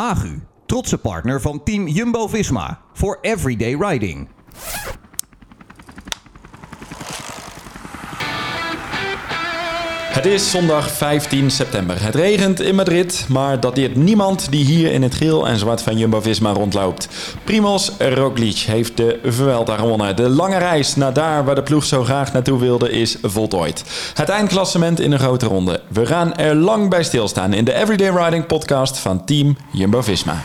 Agu, trotse partner van Team Jumbo-Visma voor everyday riding. Het is zondag 15 september. Het regent in Madrid, maar dat deert niemand die hier in het geel en zwart van Jumbo-Visma rondloopt. Primoz Roglic heeft de Vuelta gewonnen. De lange reis naar daar waar de ploeg zo graag naartoe wilde is voltooid. Het eindklassement in een grote ronde. We gaan er lang bij stilstaan in de Everyday Riding podcast van Team Jumbo-Visma.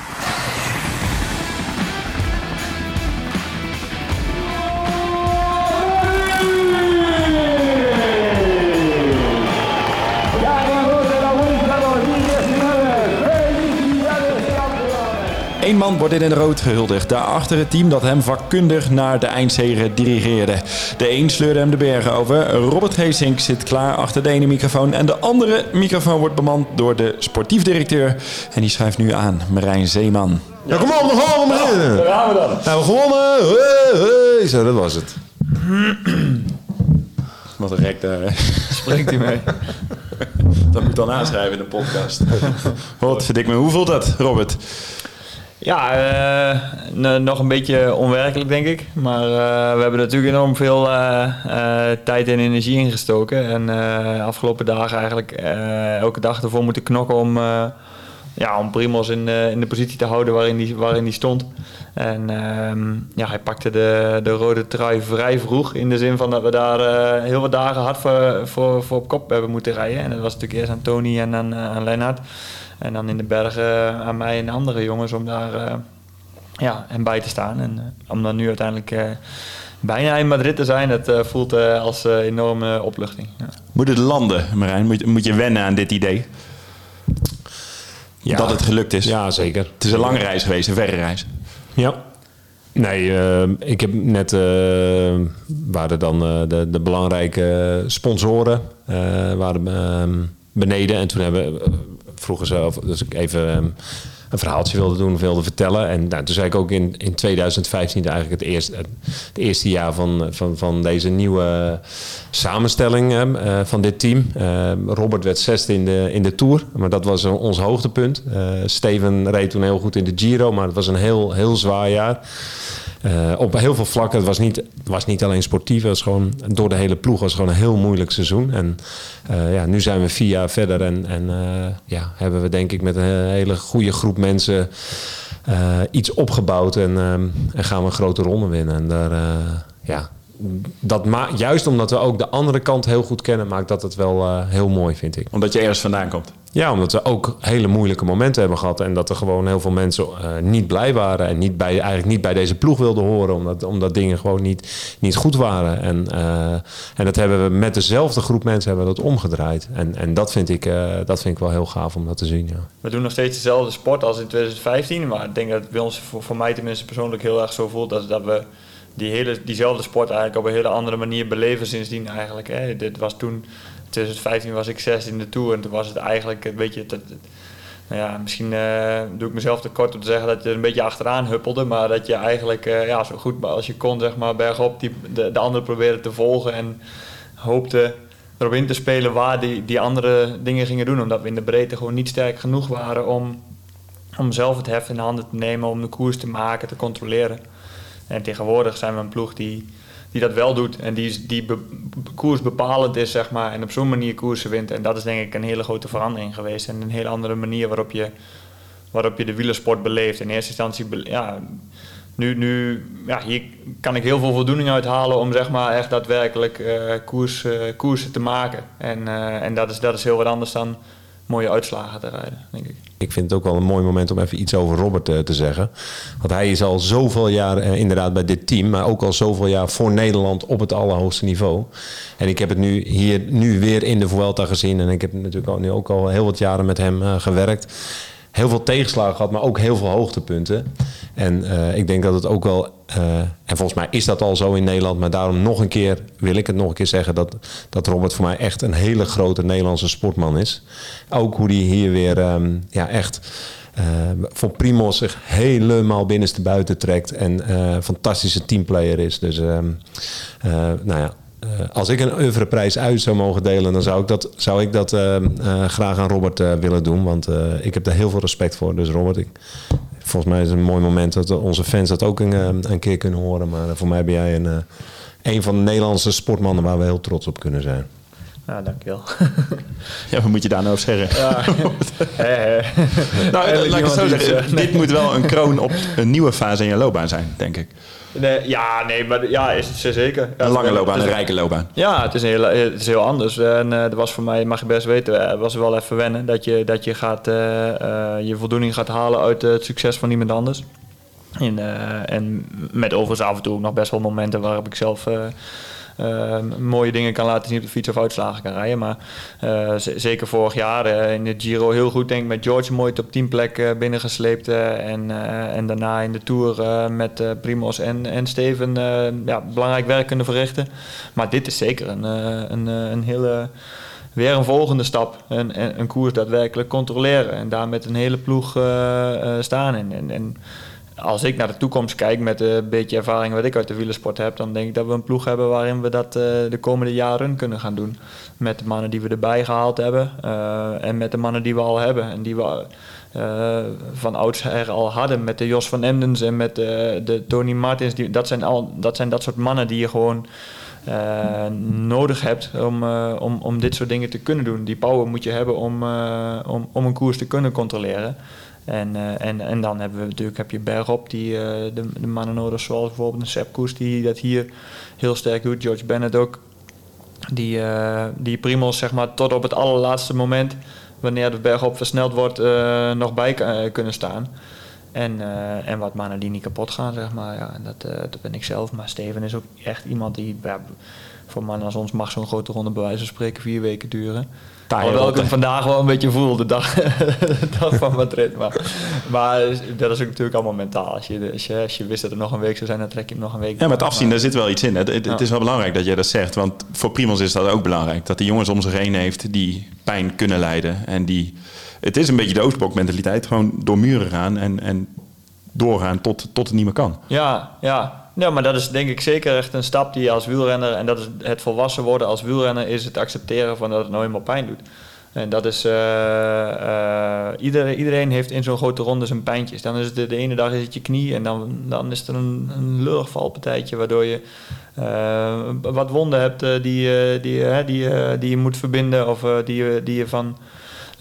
Man wordt in het rood gehuldigd. Daarachter het team dat hem vakkundig naar de eindzege dirigeerde. De een sleurde hem de bergen over. Robert Heesink zit klaar achter de ene microfoon. En de andere microfoon wordt bemand door de sportief directeur. En die schrijft nu aan, Marijn Zeeman. Ja, kom op, nog gaan we beginnen. Daar gaan we dan. Nou, we gewonnen. Hey, hey. Zo, dat was het. Wat een rek daar. Spreekt hij mee? Dat moet dan aanschrijven in de podcast. Wat verdik me. Hoe voelt dat, Robert? Ja, eh, nog een beetje onwerkelijk denk ik. Maar eh, we hebben natuurlijk enorm veel eh, tijd en energie ingestoken. En eh afgelopen dagen eigenlijk elke dag ervoor moeten knokken om, ja, om Primos in, in de positie te houden waarin die, waarin die stond. En ehm, ja, hij pakte de, de rode trui vrij vroeg. In de zin van dat we daar heel wat dagen hard voor, voor, voor op kop hebben moeten rijden. En dat was natuurlijk eerst aan Tony en aan, aan Lennart. En dan in de bergen aan mij en de andere jongens om daar eh, ja, hem bij te staan. En eh, om dan nu uiteindelijk eh, bijna in Madrid te zijn, dat eh, voelt eh, als eh, enorme opluchting. Ja. Moet het landen, Marijn? Moet, je- moet je wennen aan dit idee? Ja. Dat het gelukt is. Ja, zeker. Het is een lange reis geweest, een verre reis. Ja. Nee, eh, ik heb net... eh waren dan eh, de, de belangrijke sponsoren eh, waren ehm, beneden. En toen hebben, eh, vroegen ze of dus ik even ehm, een verhaaltje wilde doen, wilde vertellen. En nou, toen zei ik ook in, in 2015 eigenlijk het eerste, het eerste jaar van, van, van deze nieuwe samenstelling hè, eh, van dit team. Eh, Robert werd zesde in de, in de Tour, maar dat was eh, ons hoogtepunt. Eh, Steven reed toen heel goed in de Giro, maar het was een heel, heel zwaar jaar. Eh, op heel veel vlakken. Het was niet, was niet alleen sportief. Het was gewoon door de hele ploeg. was het gewoon een heel moeilijk seizoen. En eh, ja, nu zijn we vier jaar verder. En, en eh, ja, hebben we denk ik met een hele goede groep mensen iets opgebouwd. En, en gaan we een grote ronde winnen. En daar, ja, dat juist omdat we ook de andere kant heel goed kennen, maakt dat het wel heel mooi, vind ik. Omdat je ergens vandaan komt. Ja, omdat we ook hele moeilijke momenten hebben gehad. En dat er gewoon heel veel mensen eh, niet blij waren. En niet bij, eigenlijk niet bij deze ploeg wilden horen. Omdat, omdat dingen gewoon niet, niet goed waren. En, eh, en dat hebben we met dezelfde groep mensen hebben dat omgedraaid. En, en dat, vind ik, eh, dat vind ik wel heel gaaf om dat te zien. Ja. We doen nog steeds dezelfde sport als in 2015, maar ik denk dat het ons, voor, voor mij tenminste persoonlijk, heel erg zo voelt dat, dat we die hele, diezelfde sport eigenlijk op een hele andere manier beleven sindsdien eigenlijk. Hè. Dit was toen, 2015 was ik zes in de Tour en toen was het eigenlijk een beetje... Nou ja, misschien eh, doe ik mezelf tekort om te zeggen dat je een beetje achteraan huppelde, maar dat je eigenlijk eh, ja, zo goed als je kon, zeg maar, bergop die, de, de anderen probeerde te volgen en hoopte erop in te spelen waar die, die andere dingen gingen doen. Omdat we in de breedte gewoon niet sterk genoeg waren om, om zelf het heft in de handen te nemen, om de koers te maken, te controleren. En tegenwoordig zijn we een ploeg die, die dat wel doet en die, die koers bepalend is, zeg maar, en op zo'n manier koersen wint. En dat is denk ik een hele grote verandering geweest en een hele andere manier waarop je, waarop je de wielersport beleeft. In eerste instantie, ja, nu, nu ja, hier kan ik heel veel voldoening uithalen om zeg maar echt daadwerkelijk eh, koers, eh, koersen te maken. En, eh, en dat, is, dat is heel wat anders dan mooie uitslagen te rijden, denk ik. Ik vind het ook wel een mooi moment om even iets over Robert eh, te zeggen. Want hij is al zoveel jaar eh, inderdaad bij dit team, maar ook al zoveel jaar voor Nederland op het allerhoogste niveau. En ik heb het nu hier nu weer in de Vuelta gezien. En ik heb natuurlijk ook, nu ook al heel wat jaren met hem eh, gewerkt. Heel veel tegenslagen gehad, maar ook heel veel hoogtepunten. En eh, ik denk dat het ook wel, eh, en volgens mij is dat al zo in Nederland, maar daarom nog een keer wil ik het nog een keer zeggen dat, dat Robert voor mij echt een hele grote Nederlandse sportman is. Ook hoe die hier weer ehm, ja, echt eh, voor Primos zich helemaal binnenste buiten trekt en fantastische teamplayer is. Dus ehm, eh, nou ja, eh, als ik een oeuvreprijs uit zou mogen delen, dan zou ik dat, zou ik dat eh, eh, graag aan Robert eh, willen doen. Want ik heb daar heel veel respect voor. Dus Robert, ik, volgens mij is het een mooi moment dat onze fans dat ook een, eh, een keer kunnen horen. Maar voor mij ben jij een, een van de Nederlandse sportmannen waar we heel trots op kunnen zijn. Ja, dankjewel. Ja, wat moet je daar nou op zeggen? Ja. Nou, Eigenlijk laat ik het zo zeggen. het, Dit moet wel een kroon op een nieuwe fase in je loopbaan zijn, denk ik. Nee, ja, nee, maar ja, is het zeker. Ja, Een lange loopbaan, een rijke loopbaan. Ja, het is, heel, het is heel anders. En eh, dat was voor mij, mag je best weten, eh, was wel even wennen. Dat je, dat je gaat, eh, eh, je voldoening gaat halen uit eh, het succes van iemand anders. En, eh, en met overigens af en toe ook nog best wel momenten waarop ik zelf eh, eh, mooie dingen kan laten zien op de fiets of uitslagen kan rijden. Maar eh, zeker vorig jaar eh, in de Giro heel goed denk ik met George mooi top 10 plek eh, binnengesleept. eh, en, eh, en daarna in de Tour eh, met eh, Primos en, en Steven eh, ja, belangrijk werk kunnen verrichten. Maar dit is zeker een, eh, een, eh, een hele weer een volgende stap. Een, een, koers daadwerkelijk controleren. En daar met een hele ploeg eh, eh, staan. En, en, en als ik naar de toekomst kijk met een beetje ervaring wat ik uit de wielersport heb, dan denk ik dat we een ploeg hebben waarin we dat eh, de komende jaren kunnen gaan doen. Met de mannen die we erbij gehaald hebben eh, en met de mannen die we al hebben. En die we eh, van oudsher al hadden met de Jos van Emdens en met de, Tony Martins. Die, dat, zijn al, dat zijn dat soort mannen die je gewoon nodig hebt om, om, om dit soort dingen te kunnen doen. Die power moet je hebben om, om, om een koers te kunnen controleren. En, eh, en, en dan hebben we natuurlijk heb je bergop die eh, de, de mannen nodig, zoals bijvoorbeeld een Sepp Koes die dat hier heel sterk doet. George Bennett ook. Die, eh die Primos zeg maar tot op het allerlaatste moment, wanneer de bergop versneld wordt, nog bij kunnen staan. En, en wat mannen die niet kapot gaan, zeg maar. Ja, dat, dat ben ik zelf. Maar Steven is ook echt iemand die... Ja, voor mannen als ons mag zo'n grote ronde bij wijze van spreken vier weken duren. Alhoewel ik hem vandaag wel een beetje voel, de dag, de dag van Madrid. Maar, maar dat is ook natuurlijk allemaal mentaal. Als je, als, je, als je wist dat er nog een week zou zijn, dan trek je hem nog een week Ja, met afzien, daar zit wel iets in. Het, het, is wel belangrijk dat jij dat zegt. Want voor Primos is dat ook belangrijk. Dat hij jongens om zich heen heeft die pijn kunnen leiden. En die... Het is een beetje de Oostblok mentaliteit. Gewoon door muren gaan en, en doorgaan tot, tot het niet meer kan. Ja, ja. Ja, maar dat is denk ik zeker echt een stap die je als wielrenner, en dat is het volwassen worden als wielrenner, is het accepteren van dat het nou eenmaal pijn doet. En dat is, eh, eh, iedereen, iedereen heeft in zo'n grote ronde zijn pijntjes. Dan is het de, de ene dag is het je knie en dan, dan is er een, een lullig valpartijtje waardoor je eh, wat wonden hebt die, die, die, die je moet verbinden of die, die je van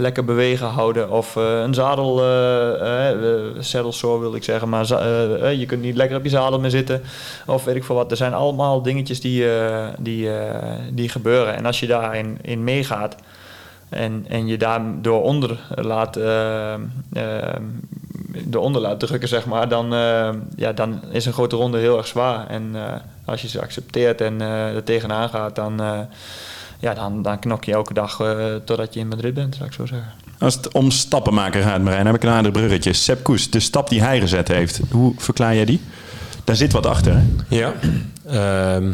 lekker bewegen houden. Of eh, een zadel, eh eh, wil ik zeggen, maar je kunt niet lekker op je zadel meer zitten. Of weet ik veel wat. Er zijn allemaal dingetjes die, die, die gebeuren. En als je daarin in meegaat en, en je daardoor onder laat, eh, eronder laat drukken, zeg maar, dan, ja, dan is een grote ronde heel erg zwaar. En als je ze accepteert en er tegenaan gaat, dan, ja, dan, dan knok je elke dag eh, totdat je in Madrid bent, zou ik zo zeggen. Als het om stappenmaker gaat, Marijn, heb ik een aardig bruggetje. Sepp Koes, de stap die hij gezet heeft. Hoe verklaar jij die? Daar zit wat achter, hè? Ja, Ehm,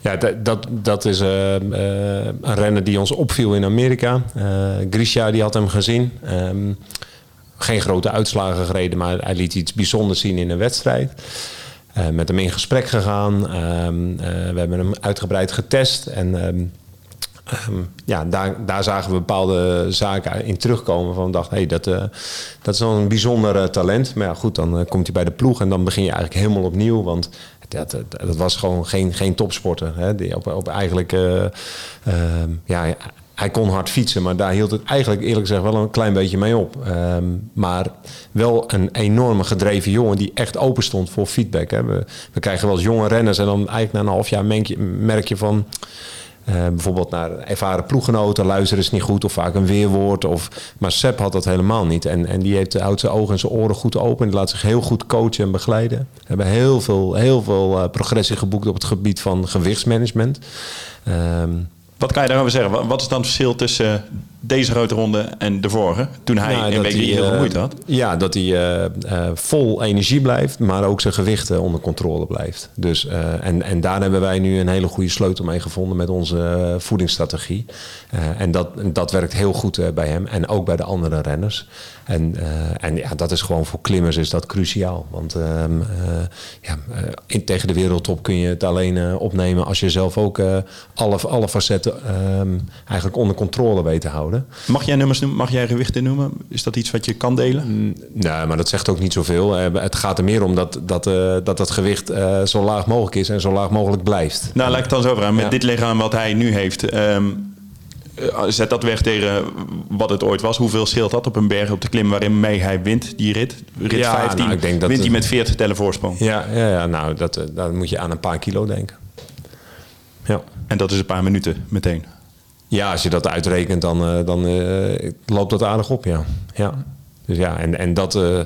ja dat, dat, dat is eh, een renner die ons opviel in Amerika. Eh Grisha die had hem gezien. Ehm, geen grote uitslagen gereden, maar hij liet iets bijzonders zien in een wedstrijd. Eh, met hem in gesprek gegaan. Ehm, eh, we hebben hem uitgebreid getest. En ehm, ja, daar, daar zagen we bepaalde zaken in terugkomen. Van we dachten, hey, dat, eh, dat is wel een bijzonder eh, talent. Maar ja, goed, dan eh, komt hij bij de ploeg en dan begin je eigenlijk helemaal opnieuw. Want dat, dat, was gewoon geen, geen topsporter. Hè, die op, op eigenlijk, eh, ehm, ja, hij kon hard fietsen, maar daar hield het eigenlijk eerlijk gezegd wel een klein beetje mee op. Ehm, maar wel een enorme gedreven jongen die echt open stond voor feedback. Hè. We, we krijgen wel eens jonge renners en dan eigenlijk na een half jaar merk je, merk je van... eh, bijvoorbeeld naar ervaren ploeggenoten, luisteren is niet goed of vaak een weerwoord. Of, maar Sepp had dat helemaal niet. En, en die heeft, houdt zijn ogen en zijn oren goed open. Die laat zich heel goed coachen en begeleiden. We hebben heel veel, heel veel eh, progressie geboekt op het gebied van gewichtsmanagement. Ehm, Wat kan je daarover zeggen? Wat is dan het verschil tussen deze grote ronde en de vorige? Toen hij Nou, een dat week heel eh, vermoeid had. Ja, dat hij eh, eh, vol energie blijft, maar ook zijn gewichten onder controle blijft. Dus, en, en daar hebben wij nu een hele goede sleutel mee gevonden met onze voedingsstrategie. En dat, dat werkt heel goed bij hem en ook bij de andere renners. En, en ja, dat is gewoon voor klimmers is dat cruciaal. Want ehm, eh, ja, in, tegen de wereldtop kun je het alleen opnemen als je zelf ook alle, alle facetten ehm, eigenlijk onder controle weet te houden. Mag jij nummers noemen? Mag jij gewichten noemen? Is dat iets wat je kan delen? Nee, maar dat zegt ook niet zoveel. Eh, Het gaat er meer om dat dat, eh, dat, dat gewicht eh, zo laag mogelijk is en zo laag mogelijk blijft. Nou, laat ik het dan zo vragen. Met Ja. dit lichaam wat hij nu heeft, ehm, eh, zet dat weg tegen wat het ooit was. Hoeveel scheelt dat op een berg op de klim waarmee hij wint, die rit? Rit Ja, 15, nou, ik denk dat wint hij met 40 tellen voorsprong. Ja, ja, ja nou, dat, dan moet je aan een paar kilo denken. Ja. En dat is een paar minuten meteen. Ja, als je dat uitrekent, dan, eh, dan eh, loopt dat aardig op, ja. ja. Dus ja, en, en dat, eh,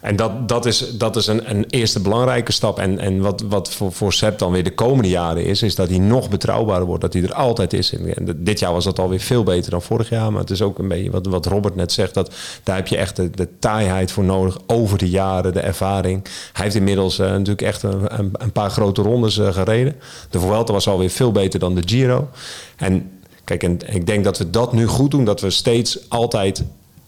en dat, dat is, dat is een, een eerste belangrijke stap. En, en wat, wat voor, voor dan weer de komende jaren is, is dat hij nog betrouwbaarder wordt. Dat hij er altijd is. En dit jaar was dat alweer veel beter dan vorig jaar. Maar het is ook een beetje wat, wat Robert net zegt. Dat, daar heb je echt de, de taaiheid voor nodig. Over de jaren, de ervaring. Hij heeft inmiddels natuurlijk echt een, een, paar grote rondes gereden. De Vuelta was alweer veel beter dan de Giro. En Kijk, en ik denk dat we dat nu goed doen. Dat we steeds altijd,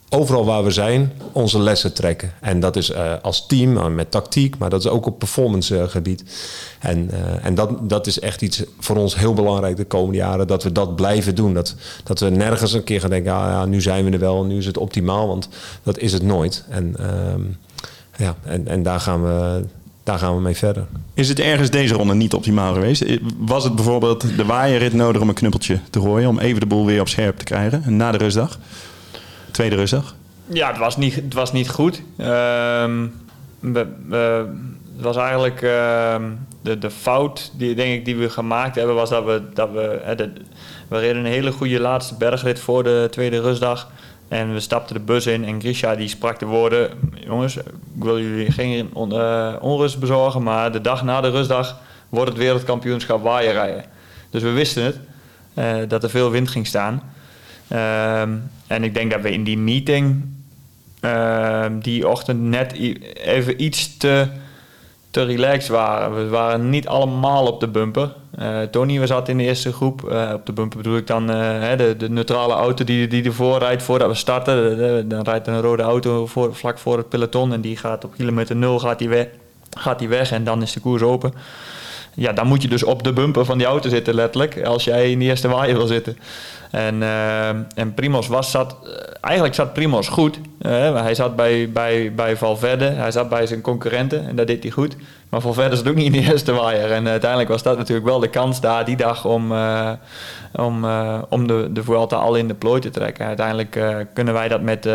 overal waar we zijn, onze lessen trekken. En dat is eh, als team, eh, met tactiek, maar dat is ook op performance eh, gebied. En, en dat, dat is echt iets voor ons heel belangrijk de komende jaren. Dat we dat blijven doen. Dat, dat we nergens een keer gaan denken, ah, ja, nu zijn we er wel, nu is het optimaal. Want dat is het nooit. En, ehm, ja, en, en daar, gaan we, daar gaan we mee verder. Is het ergens deze ronde niet optimaal geweest? Was het bijvoorbeeld de waaierrit nodig om een knuppeltje te gooien... om even de boel weer op scherp te krijgen na de rustdag? Tweede rustdag? Ja, het was niet, het was niet goed. Ehm, we, we- het was eigenlijk ehm, de, de fout die, denk ik, die we gemaakt hebben, was dat we, dat we, hè, de- we reden een hele goede laatste bergrit voor de tweede rustdag. En we stapten de bus in en Grisha die sprak de woorden: Jongens, ik wil jullie geen eh, onrust bezorgen, maar de dag na de rustdag wordt het wereldkampioenschap waaierrijden. Dus we wisten het, eh, dat er veel wind ging staan. Ehm, en ik denk dat we in die meeting ehm, die ochtend net even iets te, te relaxed waren. We waren niet allemaal op de bumper. Eh, Tony was zat in de eerste groep. Eh, op de bumper bedoel ik dan eh, de, de neutrale auto die, die ervoor rijdt voordat we starten. Dan rijdt een rode auto voor, vlak voor het peloton en die gaat op kilometer nul gaat die, weg, gaat die weg en dan is de koers open. Ja, dan moet je dus op de bumper van die auto zitten, letterlijk. Als jij in de eerste waaier wil zitten. En, eh, en Primos was, zat, eh, eigenlijk zat Primos goed. Eh, hij zat bij, bij, bij Valverde, hij zat bij zijn concurrenten en dat deed hij goed. Maar Valverde zat ook niet in de eerste waaier. En uiteindelijk was dat natuurlijk wel de kans daar die dag om, om, om de, de Vuelta al in de plooi te trekken. Uiteindelijk kunnen wij dat met,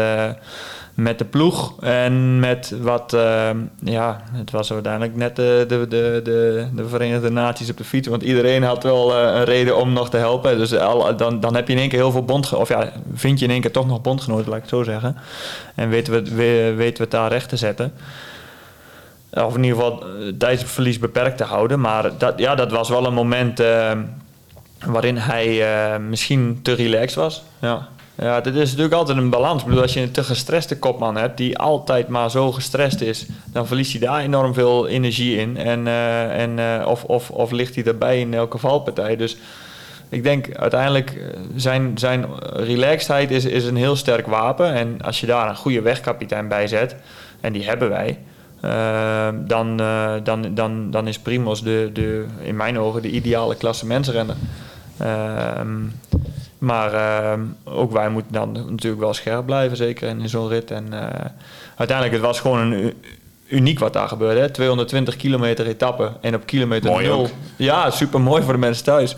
met de ploeg en met wat, eh, ja, het was uiteindelijk net de, de, de, de, de Verenigde Naties op de fiets. Want iedereen had wel eh, een reden om nog te helpen. Dus al, dan, dan heb je in één keer heel veel bondgenoten, of ja, vind je in één keer toch nog bondgenoten, laat ik het zo zeggen. En weten we, weten we het daar recht te zetten. Of in ieder geval eh, tijdsverlies beperkt te houden. Maar dat, ja, dat was wel een moment eh, waarin hij eh, misschien te relaxed was. Ja. Ja, dit is natuurlijk altijd een balans. Bedoel, als je een te gestreste kopman hebt, die altijd maar zo gestrest is, dan verliest hij daar enorm veel energie in. En, eh, en, eh, of, of, of ligt hij erbij in elke valpartij. Dus ik denk uiteindelijk, eh, zijn, zijn relaxedheid is, is een heel sterk wapen. En als je daar een goede wegkapitein bij zet, en die hebben wij, dan, dan, dan, dan is Primos de, de, in mijn ogen de ideale klassementsrenner. Ehm maar ehm, ook wij moeten dan natuurlijk wel scherp blijven, zeker in zo'n rit. En uh, uiteindelijk, het was gewoon een uniek wat daar gebeurde. Hè? 220 kilometer etappe en op kilometer mooi 0. Ook. Ja, super mooi voor de mensen thuis.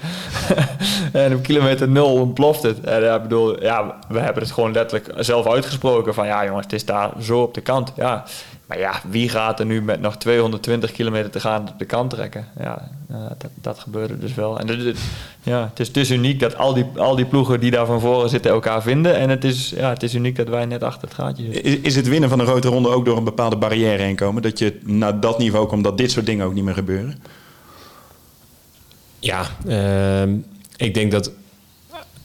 en op kilometer 0 ontploft het. En ja, bedoel, ja, we hebben het gewoon letterlijk zelf uitgesproken van ja jongens, het is daar zo op de kant. Ja, maar ja, wie gaat er nu met nog 220 kilometer te gaan op de kant trekken? Ja, uh, dat, dat, gebeurde dus wel. En dit, ja, het is dus uniek dat al die, al die ploegen die daar van voren zitten elkaar vinden. En het is, ja, het is uniek dat wij net achter het gaatje zitten. Is, is het winnen van een grote ronde ook door een bepaalde barrière heen komen? Dat je naar dat niveau komt, dat dit soort dingen ook niet meer gebeuren? Ja, uh, ik denk dat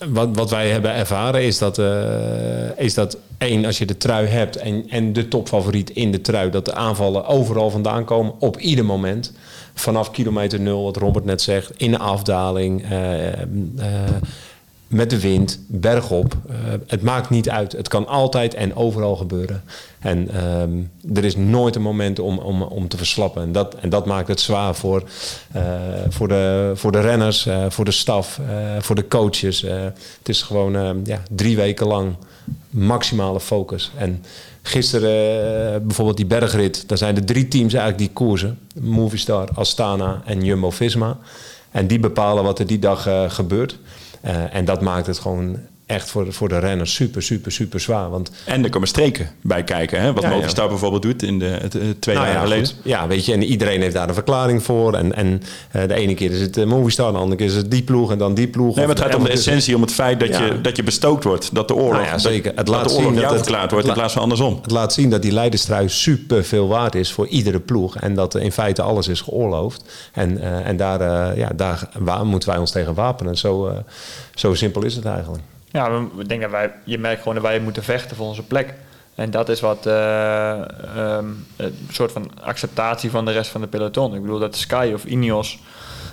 wat, wat wij hebben ervaren is dat, eh, is dat één, als je de trui hebt en, en de topfavoriet in de trui, dat de aanvallen overal vandaan komen op ieder moment. Vanaf kilometer nul, wat Robert net zegt, in de afdaling, eh, eh, met de wind, bergop. Eh, het maakt niet uit. Het kan altijd en overal gebeuren. En ehm, er is nooit een moment om, om, om te verslappen. En dat, en dat maakt het zwaar voor, voor, de, voor de renners, voor de staf, voor de coaches. Het is gewoon ja, drie weken lang maximale focus. En gisteren eh, bijvoorbeeld die bergrit, daar zijn er drie teams eigenlijk die koersen. Movistar, Astana en Jumbo-Visma. En die bepalen wat er die dag eh, gebeurt. Eh, en dat maakt het gewoon echt voor de, voor de renners super, super, super zwaar. Want En er komen streken bij kijken. Hè? Wat Ja, bijvoorbeeld doet in de het, eh, twee Nou jaar ja, geleden. goed. Ja, weet je, en iedereen heeft daar een verklaring voor. En, en eh, de ene keer is het uh, Movistar, de andere keer is het die ploeg en dan die ploeg. Nee, maar het gaat om de essentie, om het feit dat, je, dat je bestookt wordt. Dat de oorlog, Nou ja, zeker. Het dat laat de oorlog zien dat het- verklaard wordt in het plaats van andersom. Het laat zien dat die leiderstrui super veel waard is voor iedere ploeg. En dat in feite alles is geoorloofd. En, en daar, ja, daar wa- moeten wij ons tegen wapenen. Zo, zo simpel is het eigenlijk. Ja, we- denk dat wij, je merkt gewoon dat wij moeten vechten voor onze plek. En dat is wat eh, ehm, een soort van acceptatie van de rest van de peloton. Ik bedoel dat Sky of Ineos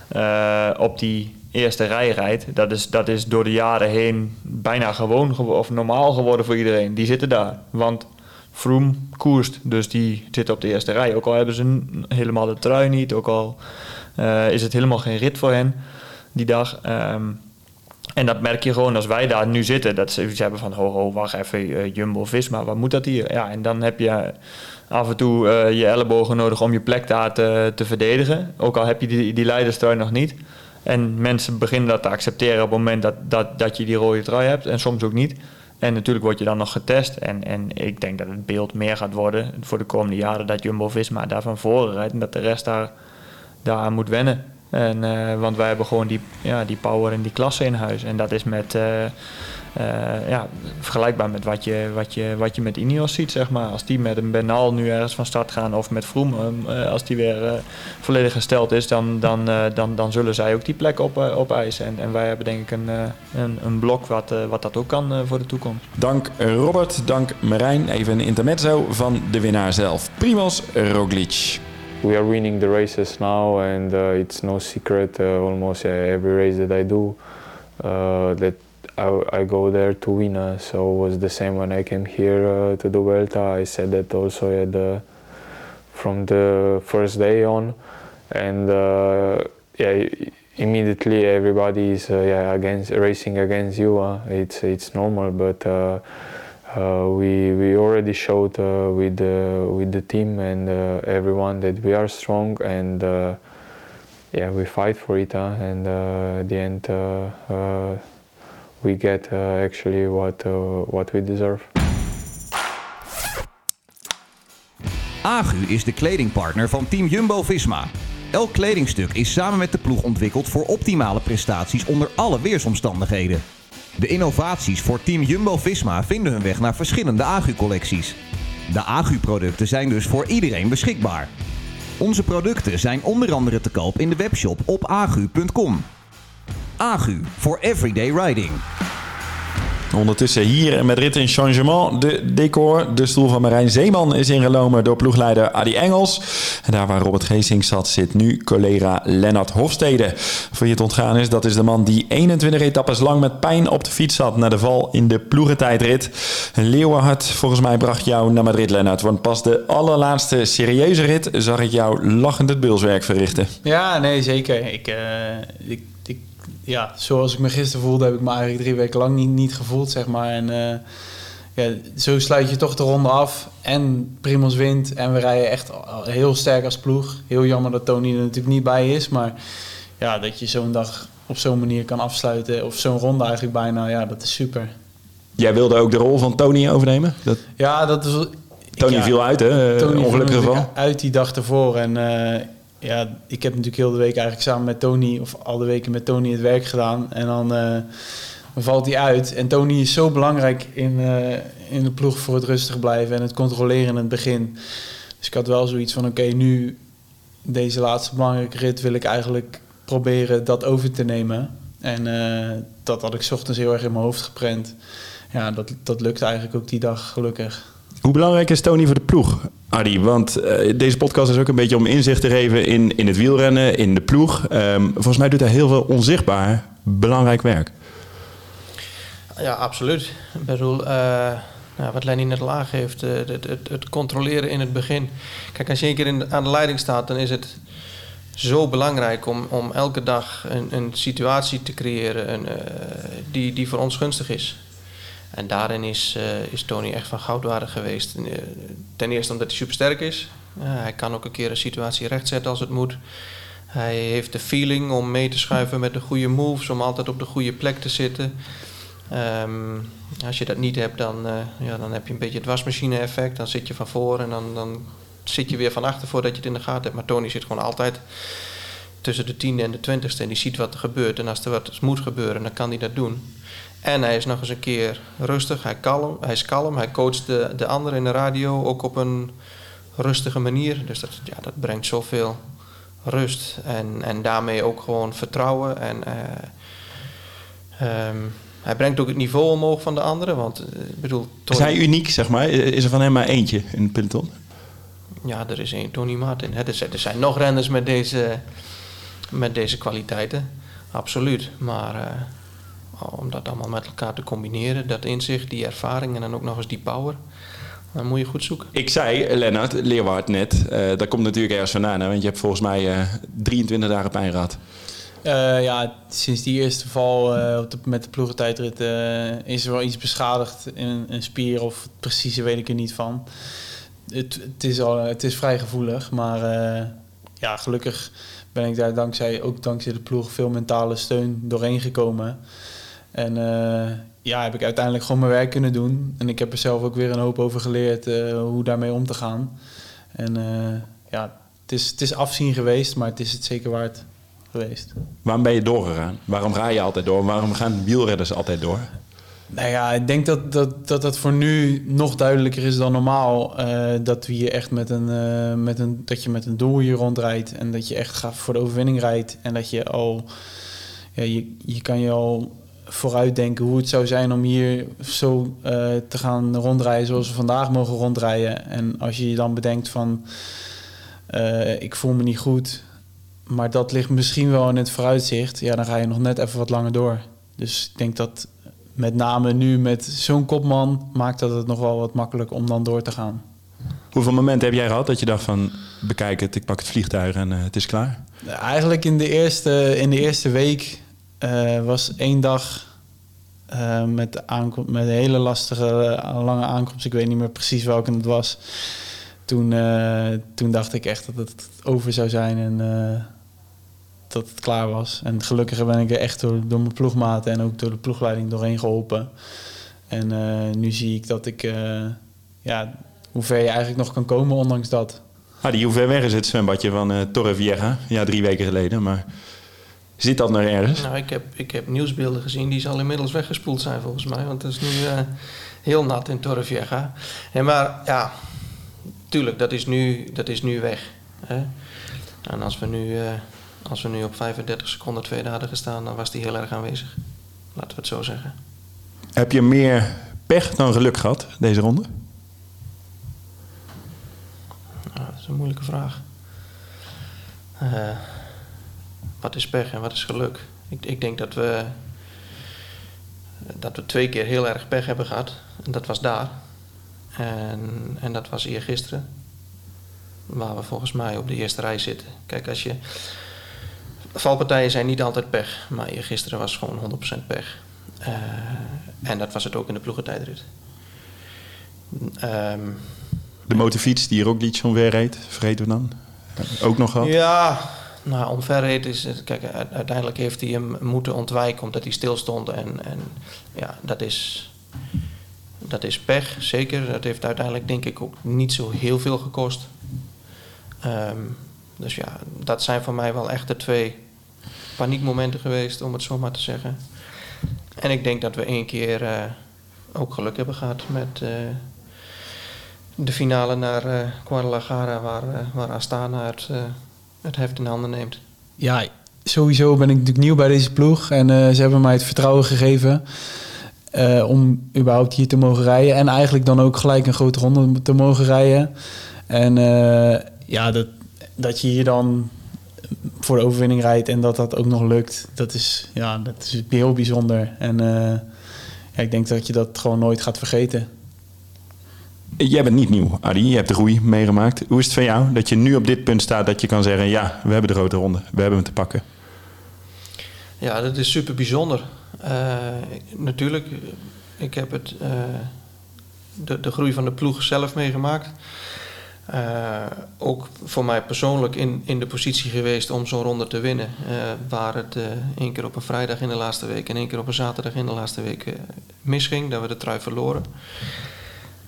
eh, op die eerste rij rijdt. Dat is, dat is door de jaren heen bijna gewoon gewo- of normaal geworden voor iedereen. Die zitten daar. Want Froome koerst, dus die zitten op de eerste rij. Ook al hebben ze helemaal de trui niet, ook al eh, is het helemaal geen rit voor hen die dag. Ehm, en dat merk je gewoon als wij daar nu zitten. Dat ze iets hebben van, ho, ho, wacht even, eh, Jumbo-Visma, wat moet dat hier? Ja, en dan heb je af en toe eh, je ellebogen nodig om je plek daar te, verdedigen. Ook al heb je die, die leiderstrui nog niet. En mensen beginnen dat te accepteren op het moment dat, dat, dat je die rode trui hebt. En soms ook niet. En natuurlijk word je dan nog getest. En, en ik denk dat het beeld meer gaat worden voor de komende jaren... dat Jumbo-Visma daar van voren rijdt en dat de rest daar, daaraan moet wennen. En, eh, want wij hebben gewoon die, ja, die power en die klasse in huis. En dat is met, eh, eh, ja, vergelijkbaar met wat je, wat, je, wat je met Ineos ziet, zeg maar. Als die met een Bernal nu ergens van start gaan of met Froome, eh, als die weer volledig gesteld is, dan, dan, dan, dan zullen zij ook die plek op, eh, opeisen. En, en wij hebben denk ik een, een, een blok wat, wat dat ook kan voor de toekomst. Dank Robert, dank Marijn. Even een intermezzo van de winnaar zelf. Primoz Roglic. We are winning the races now, and uh, it's no secret. Uh, almost uh, every race that I do, uh, that I, I go there to win. Uh, so it was the same when I came here uh, to the Vuelta. I said that also at from the first day on, and yeah, immediately everybody is yeah against racing against you. It's it's normal, but. Uh, we we already showed uh, with with the team and uh, everyone that we are strong and uh, yeah we fight for it huh? and at the end we get actually what what we deserve. Agu is de kledingpartner van Team Jumbo-Visma. Elk kledingstuk is samen met de ploeg ontwikkeld voor optimale prestaties onder alle weersomstandigheden. De innovaties voor Team Jumbo-Visma vinden hun weg naar verschillende Agu-collecties. De Agu-producten zijn dus voor iedereen beschikbaar. Onze producten zijn onder andere te koop in de webshop op agu.com. Agu voor everyday riding. Ondertussen hier in Madrid een changement. De decor, de stoel van Marijn Zeeman is ingenomen door ploegleider Adi Engels. En daar waar Robert Geesink zat, zit nu collega Lennart Hofstede. Voor je het ontgaan is, dat is de man die 21 etappes lang met pijn op de fiets zat... na de val in de ploegentijdrit. Een leeuwenhart volgens mij bracht jou naar Madrid, Lennart. Want pas de allerlaatste serieuze rit zag ik jou lachend het beulswerk verrichten. Ja, nee, zeker. Ik, eh, ik, ja, zoals ik me gisteren voelde, heb ik me eigenlijk drie weken lang niet, niet gevoeld, zeg maar. En eh, ja, zo sluit je toch de ronde af. En Primos wint. En we rijden echt heel sterk als ploeg. Heel jammer dat Tony er natuurlijk niet bij is. Maar ja, dat je zo'n dag op zo'n manier kan afsluiten. Of zo'n ronde eigenlijk bijna. Ja, dat is super. Jij wilde ook de rol van Tony overnemen? Dat, Ja, dat is... Tony ja, viel uit, hè? Tony Ongelukkig geval. uit die dag ervoor. En eh, ja, ik heb natuurlijk heel de week eigenlijk samen met Tony, of al de weken met Tony het werk gedaan. En dan, eh, dan valt hij uit. En Tony is zo belangrijk in, eh, in de ploeg voor het rustig blijven en het controleren in het begin. Dus ik had wel zoiets van: oké, nu deze laatste belangrijke rit wil ik eigenlijk proberen dat over te nemen. En eh, dat had ik ochtends heel erg in mijn hoofd geprent. Ja, dat, dat lukte eigenlijk ook die dag, gelukkig. Hoe belangrijk is Tony voor de ploeg, Adi? Want eh, deze podcast is ook een beetje om inzicht te geven in, in het wielrennen, in de ploeg. Ehm, volgens mij doet hij heel veel onzichtbaar belangrijk werk. Ja, absoluut. Ik bedoel, eh, nou, wat Lenny net al aangeeft, eh, het, het, het controleren in het begin. Kijk, als je een keer in aan de leiding staat, dan is het zo belangrijk om, om elke dag een, een situatie te creëren een, eh, die, die voor ons gunstig is. En daarin is, eh, is Tony echt van goudwaardig geweest. Eh, ten eerste omdat hij supersterk is. Eh, hij kan ook een keer een situatie rechtzetten als het moet. Hij heeft de feeling om mee te schuiven met de goede moves, om altijd op de goede plek te zitten. Ehm, als je dat niet hebt, dan, ja, dan heb je een beetje het wasmachine-effect. Dan zit je van voor en dan, dan zit je weer van achter voordat je het in de gaten hebt. Maar Tony zit gewoon altijd tussen de tiende en de twintigste en die ziet wat er gebeurt. En als er wat moet gebeuren, dan kan hij dat doen. En hij is nog eens een keer rustig, hij, kalm, hij is kalm, hij coacht de, de anderen in de radio ook op een rustige manier. Dus dat, ja, dat brengt zoveel rust en, en daarmee ook gewoon vertrouwen. En, eh, ehm, hij brengt ook het niveau omhoog van de anderen. Want eh, ik bedoel, Is hij uniek, zeg maar? Is er van hem maar eentje in het peloton? ja, er is één Tony Martin. Hè. Er, zijn, er zijn nog renners met deze, met deze kwaliteiten. Absoluut. Maar eh, om dat allemaal met elkaar te combineren, dat inzicht, die ervaring en dan ook nog eens die power, dan moet je goed zoeken. Ik zei, Lennart, Leeuward net, eh dat komt natuurlijk ergens vandaan. Hè? Want je hebt volgens mij eh, 23 dagen pijn gehad. Eh, ja, sinds die eerste val eh, op de- met de ploegentijdrit eh, is er wel iets beschadigd in een, spier of het precieze weet ik er niet van. Het, het, is, al, het is vrij gevoelig, maar eh, ja, gelukkig ben ik daar dankzij, ook dankzij de ploeg veel mentale steun doorheen gekomen. En eh, ja, heb ik uiteindelijk gewoon mijn werk kunnen doen. En ik heb er zelf ook weer een hoop over geleerd eh, hoe daarmee om te gaan. En eh, ja, het is, het is afzien geweest, maar het is het zeker waard geweest. Waarom ben je doorgegaan? Waarom ga je altijd door? Waarom gaan wielredders altijd door? Nou ja, ik denk dat dat, dat, dat voor nu nog duidelijker is dan normaal. dat we hier echt met een, met een, dat je met een doel hier rondrijdt. En dat je echt gaat voor de overwinning rijdt. En dat je al, ja, je, je kan je al vooruitdenken hoe het zou zijn om hier zo eh, te gaan rondrijden zoals we vandaag mogen rondrijden. En als je je dan bedenkt van, eh, ik voel me niet goed, maar dat ligt misschien wel in het vooruitzicht. Ja, dan ga je nog net even wat langer door. Dus ik denk dat met name nu met zo'n kopman maakt dat het nog wel wat makkelijker om dan door te gaan. Hoeveel momenten heb jij gehad dat je dacht van... bekijk het, ik pak het vliegtuig en eh, het is klaar? Eigenlijk in de eerste, in de eerste week eh, was één dag eh, met, de met een hele lastige, eh, lange aankomst. Ik weet niet meer precies welke het was. Toen, toen dacht ik echt dat het over zou zijn en dat het klaar was. En gelukkig ben ik er echt door, door mijn ploegmaten en ook door de ploegleiding doorheen geholpen. En nu zie ik dat ik, ja, hoe ver je eigenlijk nog kan komen ondanks dat. Adi, hoe ver weg is het zwembadje van eh Torrevieja? Ja, drie weken geleden, maar... Zit dat nog ergens? Nou, ik heb, ik heb nieuwsbeelden gezien, die zal inmiddels weggespoeld zijn volgens mij. Want het is nu eh, heel nat in Torrevieja. Nee, maar ja, tuurlijk, dat is nu, dat is nu weg. Hè? En als we, nu, eh, als we nu op 35 seconden tweede hadden gestaan, dan was die heel erg aanwezig. Laten we het zo zeggen. Heb je meer pech dan geluk gehad, deze ronde? Nou, dat is een moeilijke vraag. Eh, wat is pech en wat is geluk? Ik, ik denk dat we, dat we twee keer heel erg pech hebben gehad. En dat was daar. En, en dat was eergisteren. Waar we volgens mij op de eerste rij zitten. Kijk, als je... Valpartijen zijn niet altijd pech. Maar eergisteren was gewoon 100% pech. Eh, en dat was het ook in de ploegentijdrit. Ehm De motorfiets die Roglic omver reed, vergeten we dan? Ook nog gehad? Ja, nou, omverreed is. Kijk, uiteindelijk heeft hij hem moeten ontwijken omdat hij stil stond. En, en ja, dat is, dat is pech, zeker. Dat heeft uiteindelijk, denk ik, ook niet zo heel veel gekost. Ehm, dus ja, dat zijn voor mij wel echt de twee paniekmomenten geweest, om het zo maar te zeggen. En ik denk dat we één keer eh, ook geluk hebben gehad met eh, de finale naar eh Guadalajara, waar, waar Astana het, het heft in handen neemt. Ja, sowieso ben ik natuurlijk nieuw bij deze ploeg. En eh, ze hebben mij het vertrouwen gegeven eh, om überhaupt hier te mogen rijden. En eigenlijk dan ook gelijk een grote ronde te mogen rijden. En eh, ja, dat, dat je hier dan voor de overwinning rijdt en dat dat ook nog lukt, dat is, ja, dat is heel bijzonder. En ja, ik denk dat je dat gewoon nooit gaat vergeten. Jij bent niet nieuw, Adi. Je hebt de groei meegemaakt. Hoe is het van jou dat je nu op dit punt staat dat je kan zeggen... ja, we hebben de grote ronde. We hebben hem te pakken. Ja, dat is super bijzonder. Eh, natuurlijk, ik heb het, eh, de, de groei van de ploeg zelf meegemaakt. Eh, ook voor mij persoonlijk in, in de positie geweest om zo'n ronde te winnen. Waar het één keer op een vrijdag in de laatste week en één keer op een zaterdag in de laatste week misging. Dat we de trui verloren.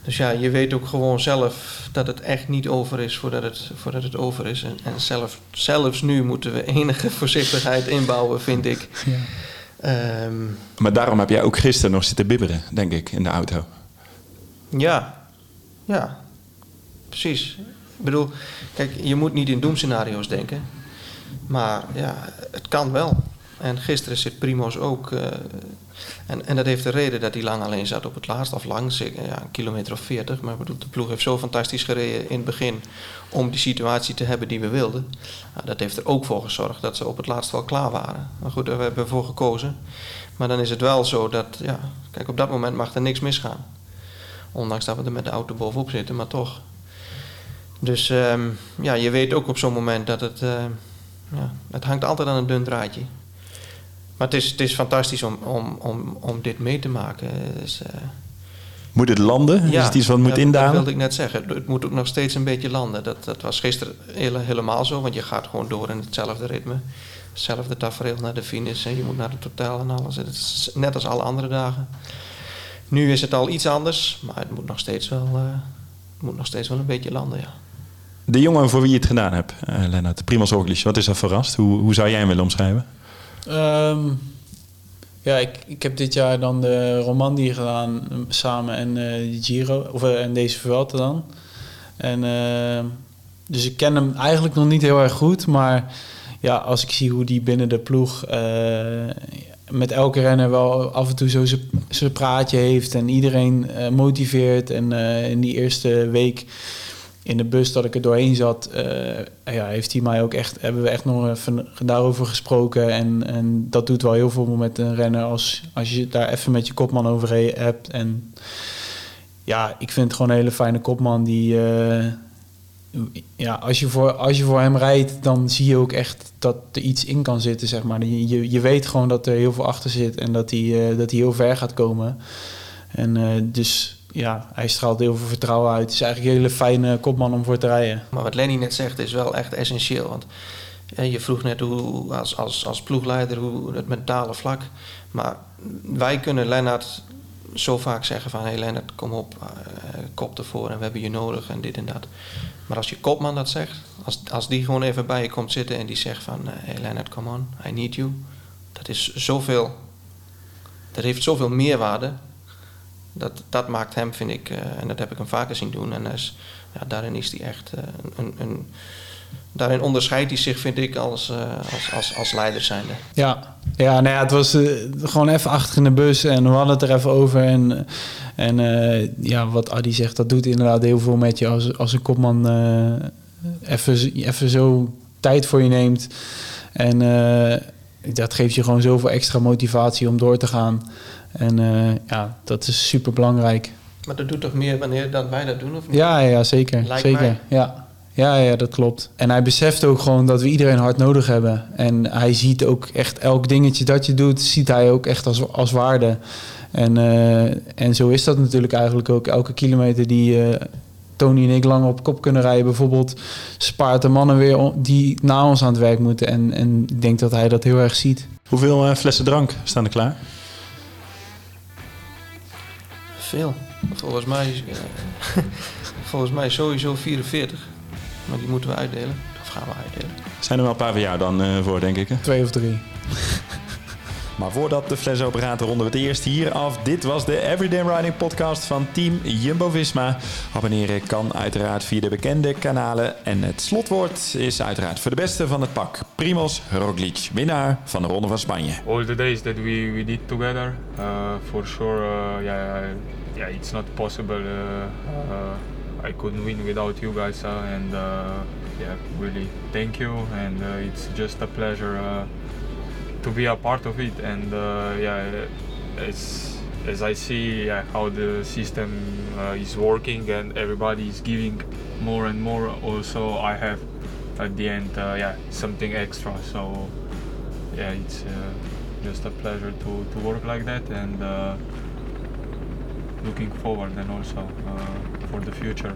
Dus ja, je weet ook gewoon zelf dat het echt niet over is voordat het, voordat het over is. En, en zelf, zelfs nu moeten we enige voorzichtigheid inbouwen, vind ik. Ehm, Maar daarom heb jij ook gisteren nog zitten bibberen, denk ik, in de auto. Ja, ja, precies. Ik bedoel, kijk, je moet niet in doemscenario's denken. Maar ja, het kan wel. En gisteren zit Primoz ook. eh, en, en dat heeft de reden dat hij lang alleen zat op het laatst. Of lang, ja, een kilometer of 40. Maar bedoel, de ploeg heeft zo fantastisch gereden in het begin. om die situatie te hebben die we wilden. Nou, dat heeft er ook voor gezorgd dat ze op het laatst wel klaar waren. Maar goed, daar hebben we voor gekozen. Maar dan is het wel zo dat, ja, kijk, op dat moment mag er niks misgaan. Ondanks dat we er met de auto bovenop zitten, maar toch. Dus ehm, ja, je weet ook op zo'n moment dat het... eh, ja, het hangt altijd aan een dun draadje. Maar het is, het is fantastisch om, om, om, om dit mee te maken. Dus, eh, Moet het landen? is het iets wat moet dat, Dat wilde ik net zeggen. Het moet ook nog steeds een beetje landen. Dat, dat was gisteren hele, helemaal zo, want je gaat gewoon door in hetzelfde ritme. Hetzelfde tafereel naar de finish en je moet naar het totaal en alles. Het is net als alle andere dagen. Nu is het al iets anders, maar het moet nog steeds wel, eh, moet nog steeds wel een beetje landen, ja. De jongen voor wie je het gedaan hebt, eh Lennart, Primoz Roglic, wat is dat verrast? Hoe, hoe zou jij hem willen omschrijven? Ehm, ja, ik, ik heb dit jaar dan de Romandie gedaan eh, samen en de Giro, of eh, en deze Vuelta dan. En, ehm, dus ik ken hem eigenlijk nog niet heel erg goed, maar ja, als ik zie hoe die binnen de ploeg eh, met elke renner wel af en toe zo zijn- praatje heeft en iedereen motiveert. En in die eerste week in de bus dat ik er doorheen zat, eh, ja, heeft hij mij ook echt, hebben we echt nog daarover gesproken. En, en dat doet wel heel veel met een renner als, als je daar even met je kopman over he- hebt. En ja, ik vind het gewoon een hele fijne kopman die. eh, ja, als je, voor, als je voor hem rijdt, dan zie je ook echt dat er iets in kan zitten, zeg maar. Je, je, weet gewoon dat er heel veel achter zit en dat hij, eh, dat hij heel ver gaat komen. En dus ja, hij straalt heel veel vertrouwen uit. Het is eigenlijk een hele fijne kopman om voor te rijden. Maar wat Lenny net zegt is wel echt essentieel. Want eh, je vroeg net hoe, als, als, als ploegleider hoe het mentale vlak. Maar wij kunnen Lennart zo vaak zeggen van... hé hey Lennart, kom op, eh, kop ervoor en we hebben je nodig en dit en dat. Maar als je kopman dat zegt, als, als die gewoon even bij je komt zitten... en die zegt van, hé hey Lennart, come on, I need you. Dat is zoveel... Dat heeft zoveel meerwaarde. Dat, dat maakt hem, vind ik, eh, en dat heb ik hem vaker zien doen. En ja, daarin is hij echt eh, een, een, daarin onderscheidt hij zich, vind ik, als, eh, als, als, als leider zijnde. Ja, ja, nou ja, het was gewoon even achter in de bus en we hadden het er even over. En, en ja, wat Adi zegt, dat doet inderdaad heel veel met je als, als een kopman even, even zo tijd voor je neemt. En dat geeft je gewoon zoveel extra motivatie om door te gaan. En eh, ja, dat is super belangrijk. Maar dat doet toch meer wanneer dan wij dat doen, of niet? Ja, ja zeker. Lijkt zeker. mij. Ja. Ja, ja, dat klopt. En hij beseft ook gewoon dat we iedereen hard nodig hebben. En hij ziet ook echt elk dingetje dat je doet, ziet hij ook echt als, als waarde. En, eh, en zo is dat natuurlijk eigenlijk ook. Elke kilometer die eh, Tony en ik lang op kop kunnen rijden, bijvoorbeeld, spaart de mannen weer die na ons aan het werk moeten. En, en ik denk dat hij dat heel erg ziet. Hoeveel flessen drank staan er klaar? Veel. Volgens mij, eh, volgens mij sowieso 44. Maar die moeten we uitdelen. Of gaan we uitdelen. Zijn er wel een paar van jou dan eh, voor, denk ik. Hè? Twee of drie. Maar voordat de fles open gaat, ronden we het eerst hier af. Dit was de Everyday Riding podcast van Team Jumbo-Visma. Abonneren kan uiteraard via de bekende kanalen. En het slotwoord is uiteraard voor de beste van het pak. Primoz Roglic, winnaar van de Ronde van Spanje. all the days that we, we did together. Uh, for sure, uh, yeah, yeah, it's not possible. Uh, uh, I couldn't win without you guys, uh, and yeah, really thank you. And it's just a pleasure to be a part of it. And uh, yeah, as as I see yeah, how the system uh, is working and everybody is giving more and more, also I have at the end, uh, yeah, something extra. So yeah, it's uh, just a pleasure to, to work like that and uh, looking forward and also uh, for the future.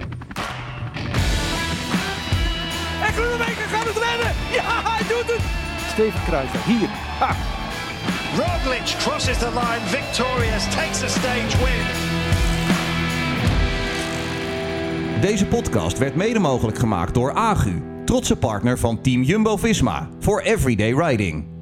Steven Kruijzer, hier. Roglic crosses the line victorious, takes a stage win. Deze podcast werd mede mogelijk gemaakt door Agu, trotse partner van Team Jumbo-Visma voor Everyday Riding.